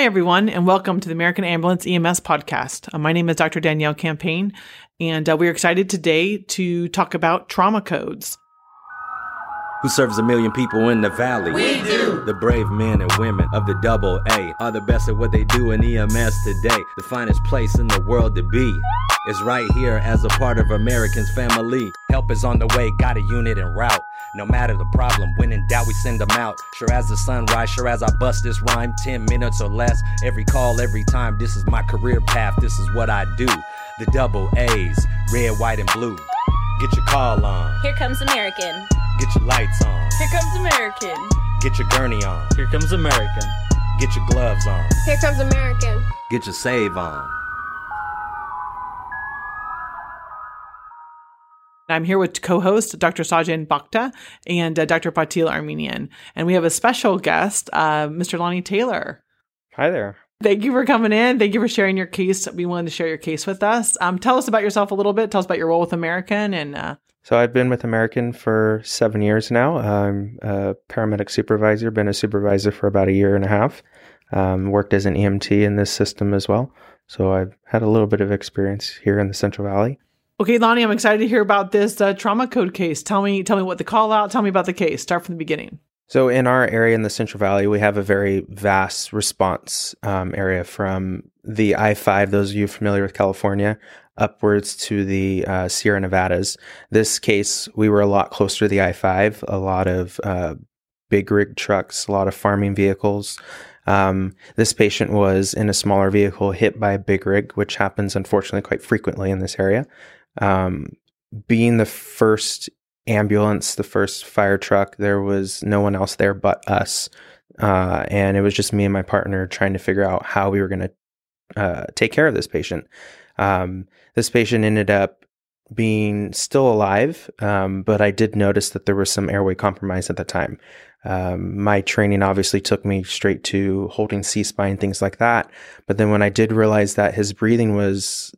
Hi, everyone, and welcome to the American Ambulance EMS podcast. Uh, my name is Dr. Danielle Campagne, and uh, we're excited today to talk about trauma codes. Who serves a million people in the valley? We do. The brave men and women of the double A are the best at what they do in EMS today. The finest place in the world to be is right here as a part of Americans' family. Help is on the way, got a unit en route. No matter the problem, when in doubt, we send them out. Sure as the sunrise, sure as I bust this rhyme, 10 minutes or less. Every call, every time, this is my career path, this is what I do. The double A's, red, white, and blue. Get your call on. Here comes American. Get your lights on. Here comes American. Get your gurney on. Here comes American. Get your gloves on. Here comes American. Get your save on. I'm here with co-host Dr. Sajan Bhakta and uh, Dr. Patil Armenian, and we have a special guest, uh, Mr. Lonnie Taylor. Hi there. Thank you for coming in. Thank you for sharing your case. We wanted to share your case with us. Um, tell us about yourself a little bit. Tell us about your role with American and. Uh, so I've been with American for seven years now. I'm a paramedic supervisor. Been a supervisor for about a year and a half. Um, worked as an EMT in this system as well. So I've had a little bit of experience here in the Central Valley. Okay, Lonnie, I'm excited to hear about this uh, trauma code case. Tell me, tell me what the call out. Tell me about the case. Start from the beginning. So in our area in the Central Valley, we have a very vast response um, area from the I-5. Those of you familiar with California, upwards to the uh, Sierra Nevadas. This case, we were a lot closer to the I-5. A lot of uh, big rig trucks, a lot of farming vehicles. Um, this patient was in a smaller vehicle hit by a big rig, which happens unfortunately quite frequently in this area um, being the first ambulance, the first fire truck, there was no one else there but us. Uh, and it was just me and my partner trying to figure out how we were going to uh, take care of this patient. Um, this patient ended up being still alive, um, but I did notice that there was some airway compromise at the time. Um, my training obviously took me straight to holding C spine, things like that. But then when I did realize that his breathing was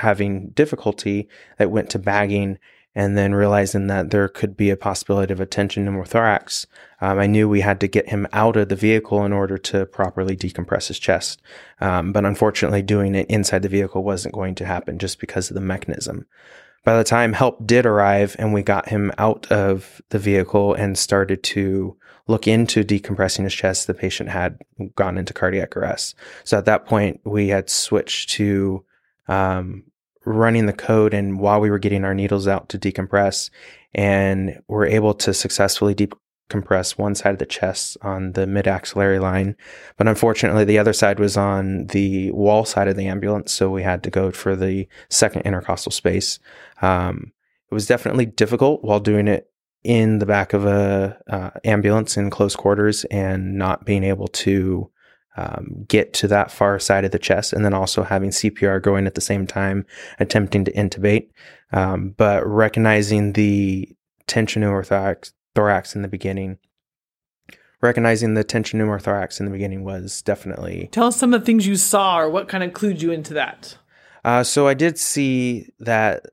having difficulty that went to bagging and then realizing that there could be a possibility of a tension pneumothorax, um, I knew we had to get him out of the vehicle in order to properly decompress his chest. Um, but unfortunately, doing it inside the vehicle wasn't going to happen just because of the mechanism. By the time help did arrive and we got him out of the vehicle and started to look into decompressing his chest, the patient had gone into cardiac arrest. So at that point, we had switched to um, running the code and while we were getting our needles out to decompress and we're able to successfully decompress one side of the chest on the mid axillary line. But unfortunately, the other side was on the wall side of the ambulance. So we had to go for the second intercostal space. Um, it was definitely difficult while doing it in the back of a uh, ambulance in close quarters and not being able to um, get to that far side of the chest, and then also having CPR going at the same time, attempting to intubate. Um, but recognizing the tension pneumothorax thorax in the beginning, recognizing the tension pneumothorax in the beginning was definitely. Tell us some of the things you saw, or what kind of clued you into that. Uh, so I did see that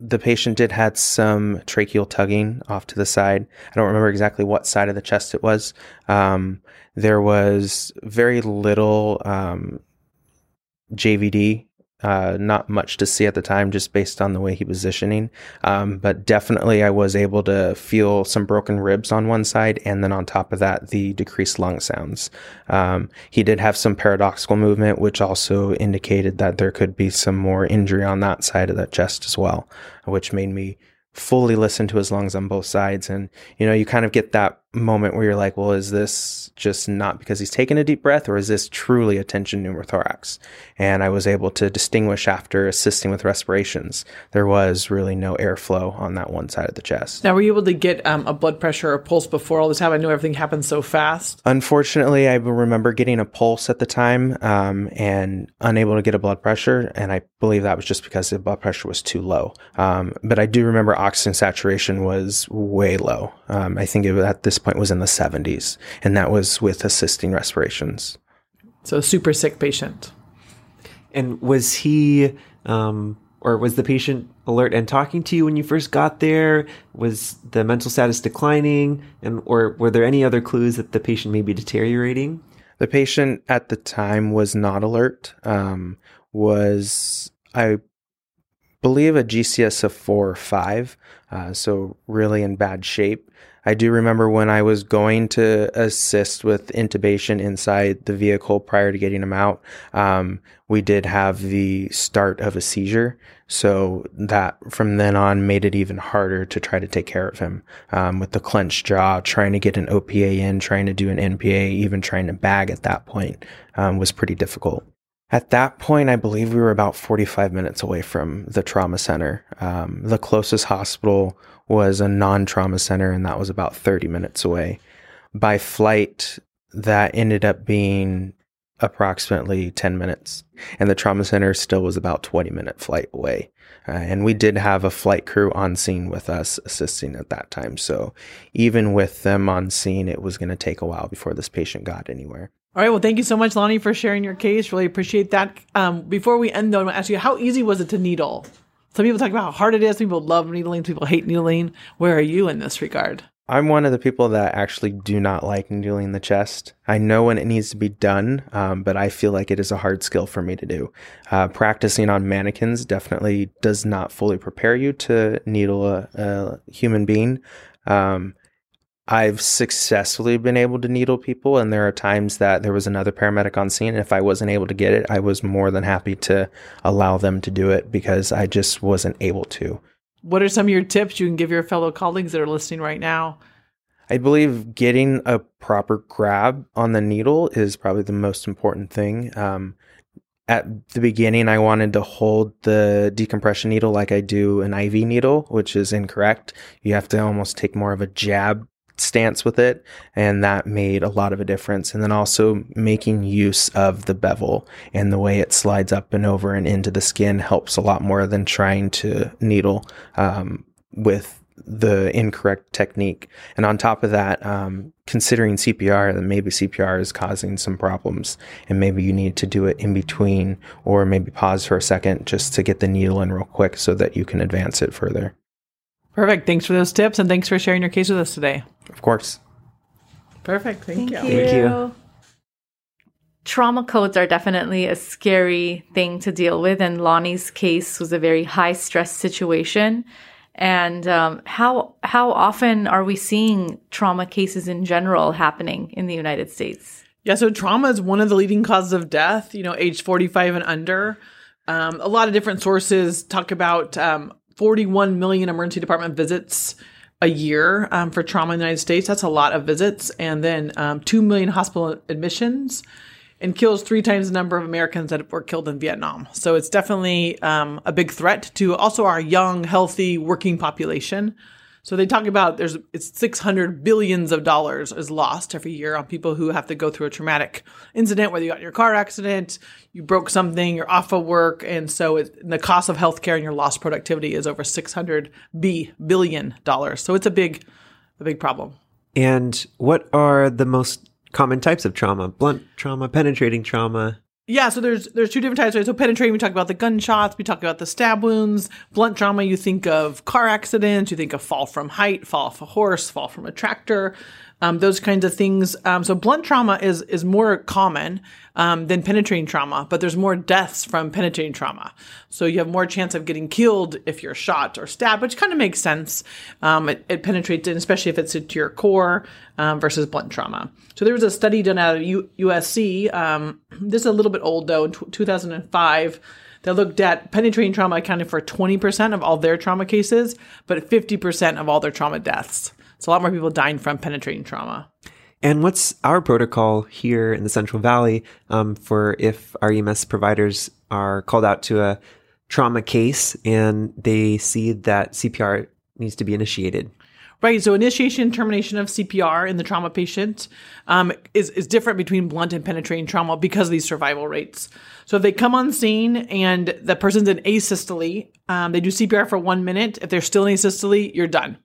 the patient did had some tracheal tugging off to the side. I don't remember exactly what side of the chest it was. Um, there was very little um, JVD uh, not much to see at the time, just based on the way he was positioning. Um, but definitely, I was able to feel some broken ribs on one side, and then on top of that, the decreased lung sounds. Um, he did have some paradoxical movement, which also indicated that there could be some more injury on that side of that chest as well, which made me fully listen to his lungs on both sides. And, you know, you kind of get that moment where you're like, well, is this just not because he's taken a deep breath or is this truly a tension pneumothorax? And I was able to distinguish after assisting with respirations. There was really no airflow on that one side of the chest. Now, were you able to get um, a blood pressure or pulse before all this happened? I know everything happened so fast. Unfortunately, I remember getting a pulse at the time um, and unable to get a blood pressure. And I believe that was just because the blood pressure was too low. Um, but I do remember oxygen saturation was way low. Um, I think it, at this point was in the 70s, and that was with assisting respirations. So, a super sick patient. And was he, um, or was the patient alert and talking to you when you first got there? Was the mental status declining? And, or were there any other clues that the patient may be deteriorating? The patient at the time was not alert. Um, was I believe a GCS of four or five, uh, so really in bad shape. I do remember when I was going to assist with intubation inside the vehicle prior to getting him out, um, we did have the start of a seizure. So that from then on made it even harder to try to take care of him um, with the clenched jaw, trying to get an OPA in, trying to do an NPA, even trying to bag at that point um, was pretty difficult. At that point, I believe we were about 45 minutes away from the trauma center. Um, the closest hospital was a non trauma center, and that was about 30 minutes away. By flight, that ended up being approximately 10 minutes, and the trauma center still was about 20 minute flight away. Uh, and we did have a flight crew on scene with us assisting at that time. So even with them on scene, it was going to take a while before this patient got anywhere. All right. Well, thank you so much, Lonnie, for sharing your case. Really appreciate that. Um, before we end, though, I want to ask you, how easy was it to needle? Some people talk about how hard it is. Some people love needling. Some people hate needling. Where are you in this regard? I'm one of the people that actually do not like needling the chest. I know when it needs to be done, um, but I feel like it is a hard skill for me to do. Uh, practicing on mannequins definitely does not fully prepare you to needle a, a human being. Um, I've successfully been able to needle people, and there are times that there was another paramedic on scene. And if I wasn't able to get it, I was more than happy to allow them to do it because I just wasn't able to. What are some of your tips you can give your fellow colleagues that are listening right now? I believe getting a proper grab on the needle is probably the most important thing. Um, at the beginning, I wanted to hold the decompression needle like I do an IV needle, which is incorrect. You have to almost take more of a jab stance with it and that made a lot of a difference. And then also making use of the bevel and the way it slides up and over and into the skin helps a lot more than trying to needle um, with the incorrect technique. And on top of that um, considering cpr that maybe cpr is causing some problems and maybe you need to do it in between or maybe pause for a second just to get the needle in real quick so that you can advance it further Perfect. Thanks for those tips and thanks for sharing your case with us today. Of course. Perfect. Thank, Thank you. you. Thank you. Trauma codes are definitely a scary thing to deal with, and Lonnie's case was a very high stress situation. And um, how how often are we seeing trauma cases in general happening in the United States? Yeah, so trauma is one of the leading causes of death, you know, age 45 and under. Um, a lot of different sources talk about um, 41 million emergency department visits a year um, for trauma in the United States. That's a lot of visits. And then um, 2 million hospital admissions and kills three times the number of Americans that were killed in Vietnam. So it's definitely um, a big threat to also our young, healthy, working population. So they talk about there's it's 600 billions of dollars is lost every year on people who have to go through a traumatic incident, whether you got in your car accident, you broke something, you're off of work, and so it, the cost of healthcare and your lost productivity is over 600 b billion dollars. So it's a big, a big problem. And what are the most common types of trauma? Blunt trauma, penetrating trauma. Yeah, so there's there's two different types. Right? So penetrating, we talk about the gunshots, we talk about the stab wounds. Blunt trauma, you think of car accidents, you think of fall from height, fall off a horse, fall from a tractor, um, those kinds of things. Um, so blunt trauma is is more common um, than penetrating trauma, but there's more deaths from penetrating trauma. So you have more chance of getting killed if you're shot or stabbed, which kind of makes sense. Um, it, it, penetrates, especially if it's into your core um, versus blunt trauma. So there was a study done out of U- USC. Um, this is a little bit old though, in t- 2005 that looked at penetrating trauma accounted for 20% of all their trauma cases, but 50% of all their trauma deaths. So a lot more people dying from penetrating trauma. And what's our protocol here in the Central Valley um, for if our EMS providers are called out to a trauma case and they see that CPR needs to be initiated? Right. So initiation termination of CPR in the trauma patient um, is, is different between blunt and penetrating trauma because of these survival rates. So if they come on scene and the person's in asystole, um, they do CPR for one minute. If they're still in asystole, you're done.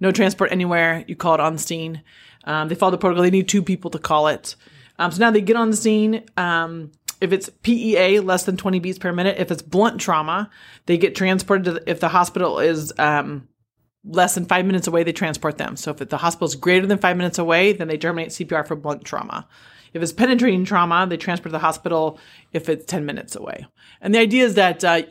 No transport anywhere. You call it on scene. Um, they follow the protocol. They need two people to call it. Um, so now they get on the scene. Um, if it's PEA, less than 20 beats per minute. If it's blunt trauma, they get transported to the, if the hospital is um, less than five minutes away, they transport them. So if the hospital is greater than five minutes away, then they terminate CPR for blunt trauma. If it's penetrating trauma, they transport to the hospital if it's 10 minutes away. And the idea is that uh,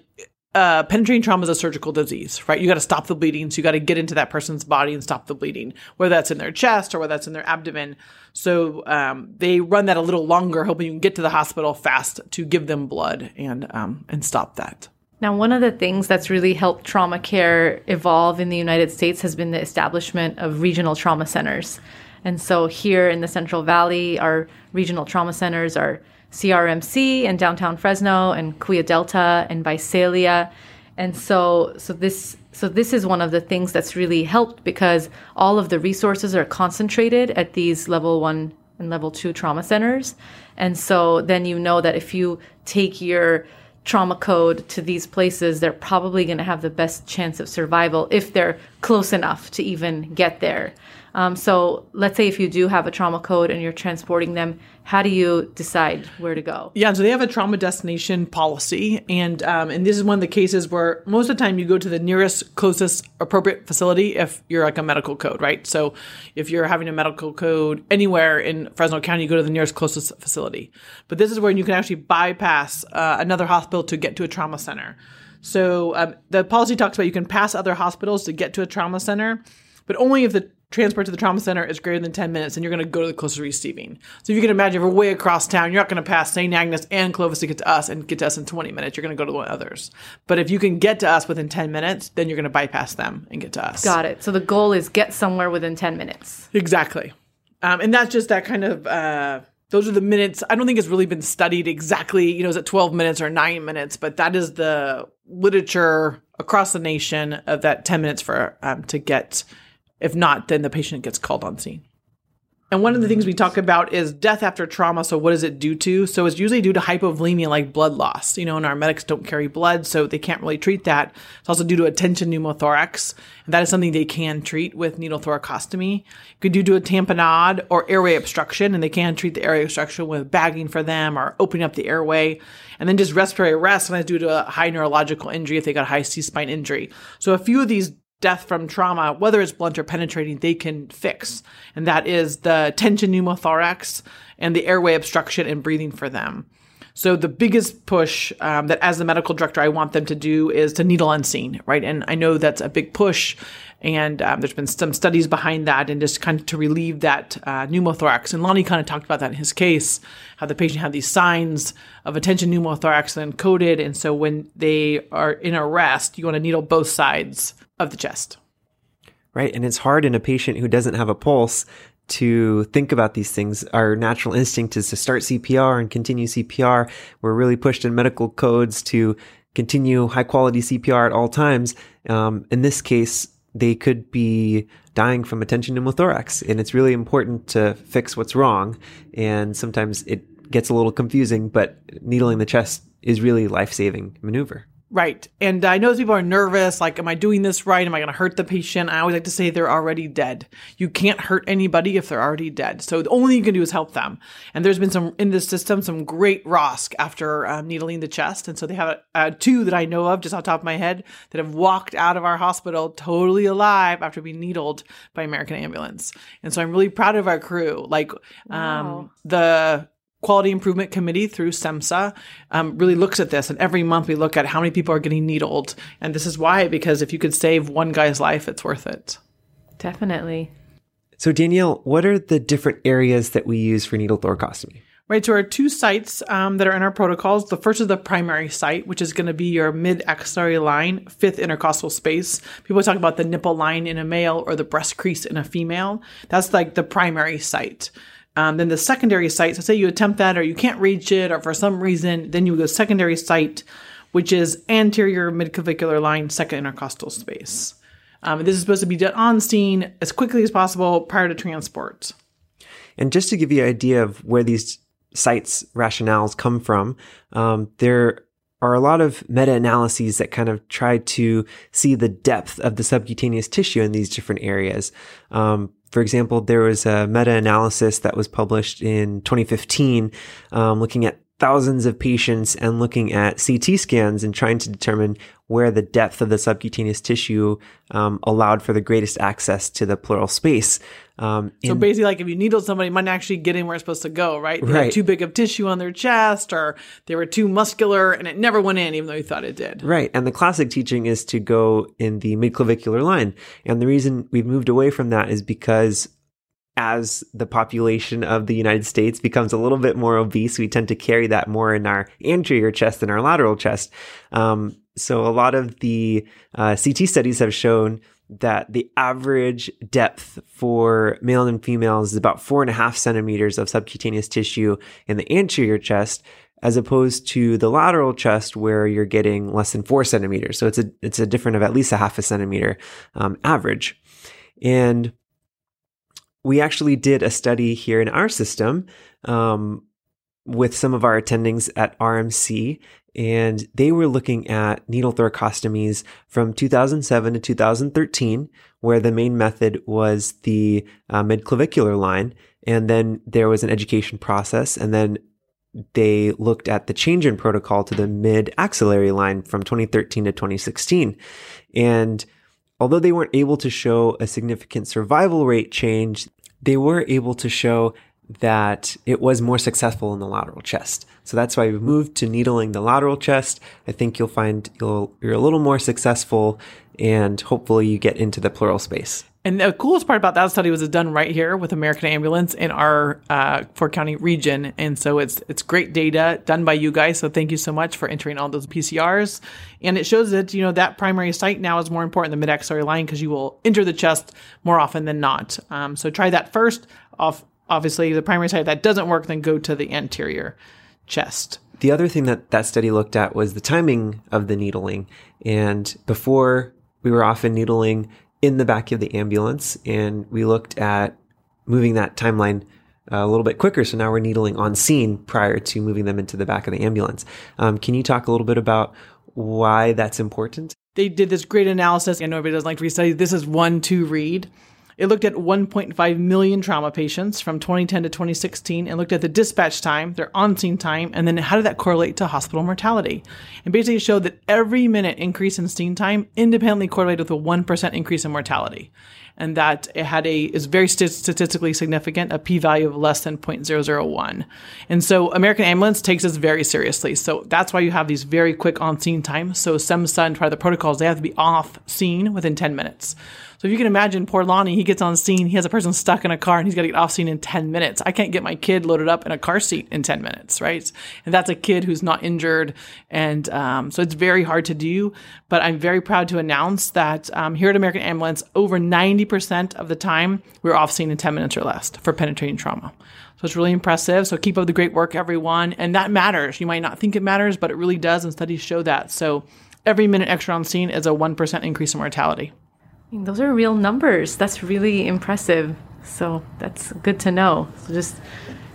uh, penetrating trauma is a surgical disease, right? You got to stop the bleeding. So you got to get into that person's body and stop the bleeding, whether that's in their chest or whether that's in their abdomen. So um, they run that a little longer, hoping you can get to the hospital fast to give them blood and um, and stop that. Now, one of the things that's really helped trauma care evolve in the United States has been the establishment of regional trauma centers. And so here in the Central Valley, our regional trauma centers are CRMC and downtown Fresno and Kaweah Delta and Visalia. And so so this so this is one of the things that's really helped because all of the resources are concentrated at these level 1 and level 2 trauma centers. And so then you know that if you take your trauma code to these places, they're probably going to have the best chance of survival if they're close enough to even get there. Um, so let's say if you do have a trauma code and you're transporting them, how do you decide where to go? Yeah, so they have a trauma destination policy, and um, and this is one of the cases where most of the time you go to the nearest, closest, appropriate facility if you're like a medical code, right? So if you're having a medical code anywhere in Fresno County, you go to the nearest, closest facility. But this is where you can actually bypass uh, another hospital to get to a trauma center. So um, the policy talks about you can pass other hospitals to get to a trauma center, but only if the transport to the trauma center is greater than 10 minutes and you're going to go to the closest receiving. So if you can imagine, if we're way across town, you're not going to pass St. Agnes and Clovis to get to us and get to us in 20 minutes. You're going to go to the others. But if you can get to us within 10 minutes, then you're going to bypass them and get to us. Got it. So the goal is get somewhere within 10 minutes. Exactly. Um, and that's just that kind of, uh, those are the minutes. I don't think it's really been studied exactly, you know, is it 12 minutes or nine minutes, but that is the literature across the nation of that 10 minutes for, um, to get if not, then the patient gets called on scene. And one of the things we talk about is death after trauma. So, what does it do to? So, it's usually due to hypovolemia, like blood loss. You know, and our medics don't carry blood, so they can't really treat that. It's also due to a tension pneumothorax. And that is something they can treat with needle thoracostomy. It could due to a tamponade or airway obstruction, and they can treat the airway obstruction with bagging for them or opening up the airway. And then just respiratory arrest, sometimes due to a high neurological injury if they got a high C spine injury. So, a few of these death from trauma, whether it's blunt or penetrating, they can fix. And that is the tension pneumothorax and the airway obstruction and breathing for them. So the biggest push um, that as the medical director I want them to do is to needle unseen, right? And I know that's a big push, and um, there's been some studies behind that, and just kind of to relieve that uh, pneumothorax. And Lonnie kind of talked about that in his case, how the patient had these signs of a tension pneumothorax then coded, and so when they are in arrest, you want to needle both sides of the chest. Right. And it's hard in a patient who doesn't have a pulse to think about these things. Our natural instinct is to start CPR and continue CPR. We're really pushed in medical codes to continue high quality CPR at all times. Um, in this case, they could be dying from a tension pneumothorax, and it's really important to fix what's wrong. And sometimes it gets a little confusing, but needling the chest is really life saving maneuver. Right. And I know people are nervous, like, am I doing this right? Am I going to hurt the patient? I always like to say they're already dead. You can't hurt anybody if they're already dead. So the only thing you can do is help them. And there's been some in this system, some great ROSC after um, needling the chest. And so they have uh, two that I know of just off the top of my head that have walked out of our hospital totally alive after being needled by American ambulance. And so I'm really proud of our crew. Like, um, Wow. the quality improvement committee through SEMSA um, really looks at this. And every month we look at how many people are getting needled. And this is why, because if you could save one guy's life, it's worth it. Definitely. So, Danielle, what are the different areas that we use for needle thoracostomy? Right, so our two sites um, that are in our protocols. The first is the primary site, which is going to be your mid axillary line, fifth intercostal space. People talk about the nipple line in a male or the breast crease in a female. That's like the primary site. Um, then the secondary site, so say you attempt that or you can't reach it or for some reason, then you go secondary site, which is anterior midclavicular line, second intercostal space. Um, this is supposed to be done on scene as quickly as possible prior to transport. And just to give you an idea of where these sites rationales come from, um, there are a lot of meta-analyses that kind of try to see the depth of the subcutaneous tissue in these different areas. Um, for example, there was a meta-analysis that was published in 2015, um, looking at thousands of patients and looking at CT scans and trying to determine where the depth of the subcutaneous tissue um, allowed for the greatest access to the pleural space. Um, So basically, like if you needle somebody, it might not actually get in where it's supposed to go, right? They had Right. too big of tissue on their chest, or they were too muscular, and it never went in, even though you thought it did. Right. And the classic teaching is to go in the midclavicular line. And the reason we've moved away from that is because as the population of the United States becomes a little bit more obese, we tend to carry that more in our anterior chest than our lateral chest. Um, so a lot of the uh, CT studies have shown that the average depth for male and females is about four and a half centimeters of subcutaneous tissue in the anterior chest, as opposed to the lateral chest where you're getting less than four centimeters. So it's a it's a difference of at least a half a centimeter um, average, and we actually did a study here in our system um, with some of our attendings at RMC, and they were looking at needle thoracostomies from 2007 to 2013, where the main method was the uh, midclavicular line, and then there was an education process, and then they looked at the change in protocol to the mid axillary line from 2013 to 2016. And although they weren't able to show a significant survival rate change, they were able to show that it was more successful in the lateral chest. So that's why we've moved to needling the lateral chest. I think you'll find you'll, you're a little more successful and hopefully you get into the pleural space. And the coolest part about that study was it's done right here with American Ambulance in our uh, Fort County region, and so it's it's great data done by you guys. So thank you so much for entering all those PCRs, and it shows that you know that primary site now is more important than mid axillary line because you will enter the chest more often than not. Um, so try that first. Off obviously the primary site if that doesn't work, then go to the anterior chest. The other thing that that study looked at was the timing of the needling. And before we were often needling in the back of the ambulance, and we looked at moving that timeline uh, a little bit quicker. So now we're needling on scene prior to moving them into the back of the ambulance. Um, can you talk a little bit about why that's important? they did this great analysis. I know everybody doesn't like to read studies. This is one to read. It looked at 1.5 million trauma patients from 2010 to 2016 and looked at the dispatch time, their on scene time, and then how did that correlate to hospital mortality. And basically showed that every minute increase in scene time independently correlated with a 1% increase in mortality. And that it had a, is very st- statistically significant, a p value of less than 0.001. And so American Ambulance takes this very seriously. So that's why you have these very quick on scene times. So some SEMSA and the protocols, they have to be off scene within 10 minutes. So if you can imagine poor Lonnie, he gets on scene, he has a person stuck in a car and he's got to get off scene in 10 minutes. I can't get my kid loaded up in a car seat in 10 minutes, right? And that's a kid who's not injured. And um, so it's very hard to do. But I'm very proud to announce that um, here at American Ambulance, over 90% of the time, we're off scene in 10 minutes or less for penetrating trauma. So it's really impressive. So keep up the great work, everyone. And that matters. You might not think it matters, but it really does. And studies show that. So every minute extra on scene is a 1% increase in mortality. Those are real numbers. That's really impressive. So that's good to know. So just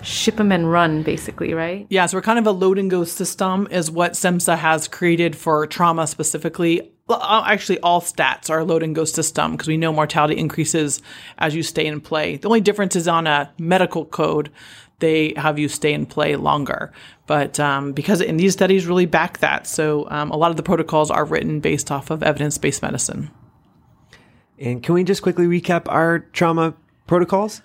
ship them and run, basically, right? Yeah, so we're kind of a load and go system, is what SEMSA has created for trauma specifically. Uh, actually, all stats are a load and go system because we know mortality increases as you stay in play. The only difference is on a medical code, they have you stay in play longer. But um, because in these studies really back that, so um, a lot of the protocols are written based off of evidence based medicine. And can we just quickly recap our trauma protocols?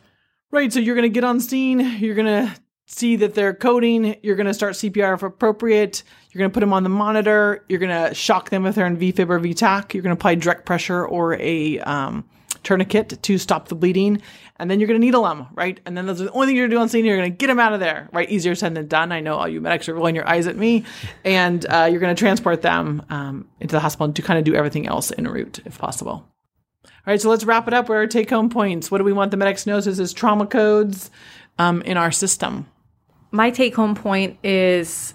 Right. So you're going to get on scene. You're going to see that they're coding. You're going to start CPR if appropriate. You're going to put them on the monitor. You're going to shock them if they're in VFib or VTach. You're going to apply direct pressure or a um, tourniquet to stop the bleeding. And then you're going to needle them, right? And then that's the only thing you're going to do on scene. You're going to get them out of there, right? Easier said than done. I know all you medics are rolling your eyes at me. And uh, you're going to transport them um, into the hospital to kind of do everything else en route if possible. All right, so let's wrap it up. Where are take home points? What do we want the medics to know? So this is trauma codes um, in our system. My take home point is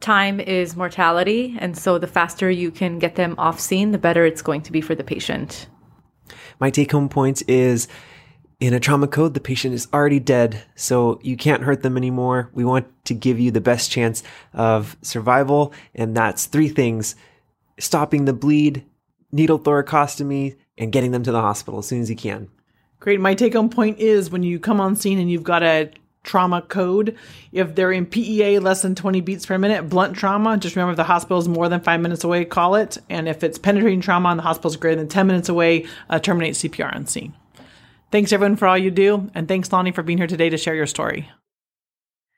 time is mortality. And so the faster you can get them off scene, the better it's going to be for the patient. My take home point is in a trauma code, the patient is already dead, so you can't hurt them anymore. We want to give you the best chance of survival, and that's three things stopping the bleed, needle thoracostomy, and getting them to the hospital as soon as you can. Great. My take home point is when you come on scene and you've got a trauma code. If they're in PEA less than 20 beats per minute, blunt trauma, just remember if the hospital is more than five minutes away, call it. And if it's penetrating trauma and the hospital is greater than 10 minutes away, uh, terminate CPR on scene. Thanks everyone for all you do. And thanks, Lonnie, for being here today to share your story.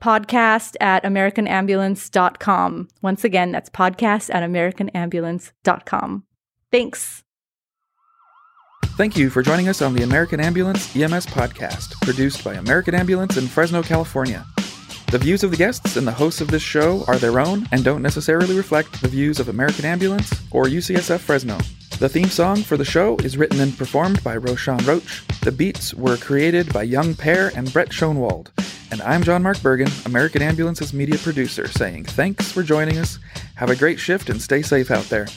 podcast at americanambulance.com. Once again, that's podcast at americanambulance.com. Thanks. Thank you for joining us on the American Ambulance EMS podcast, produced by American Ambulance in Fresno, California. The views of the guests and the hosts of this show are their own and don't necessarily reflect the views of American Ambulance or UCSF Fresno. The theme song for the show is written and performed by Roshan Roach. The beats were created by Young Pear and Brett Schoenwald. And I'm John Mark Bergen, American Ambulance's media producer, saying thanks for joining us. Have a great shift and stay safe out there.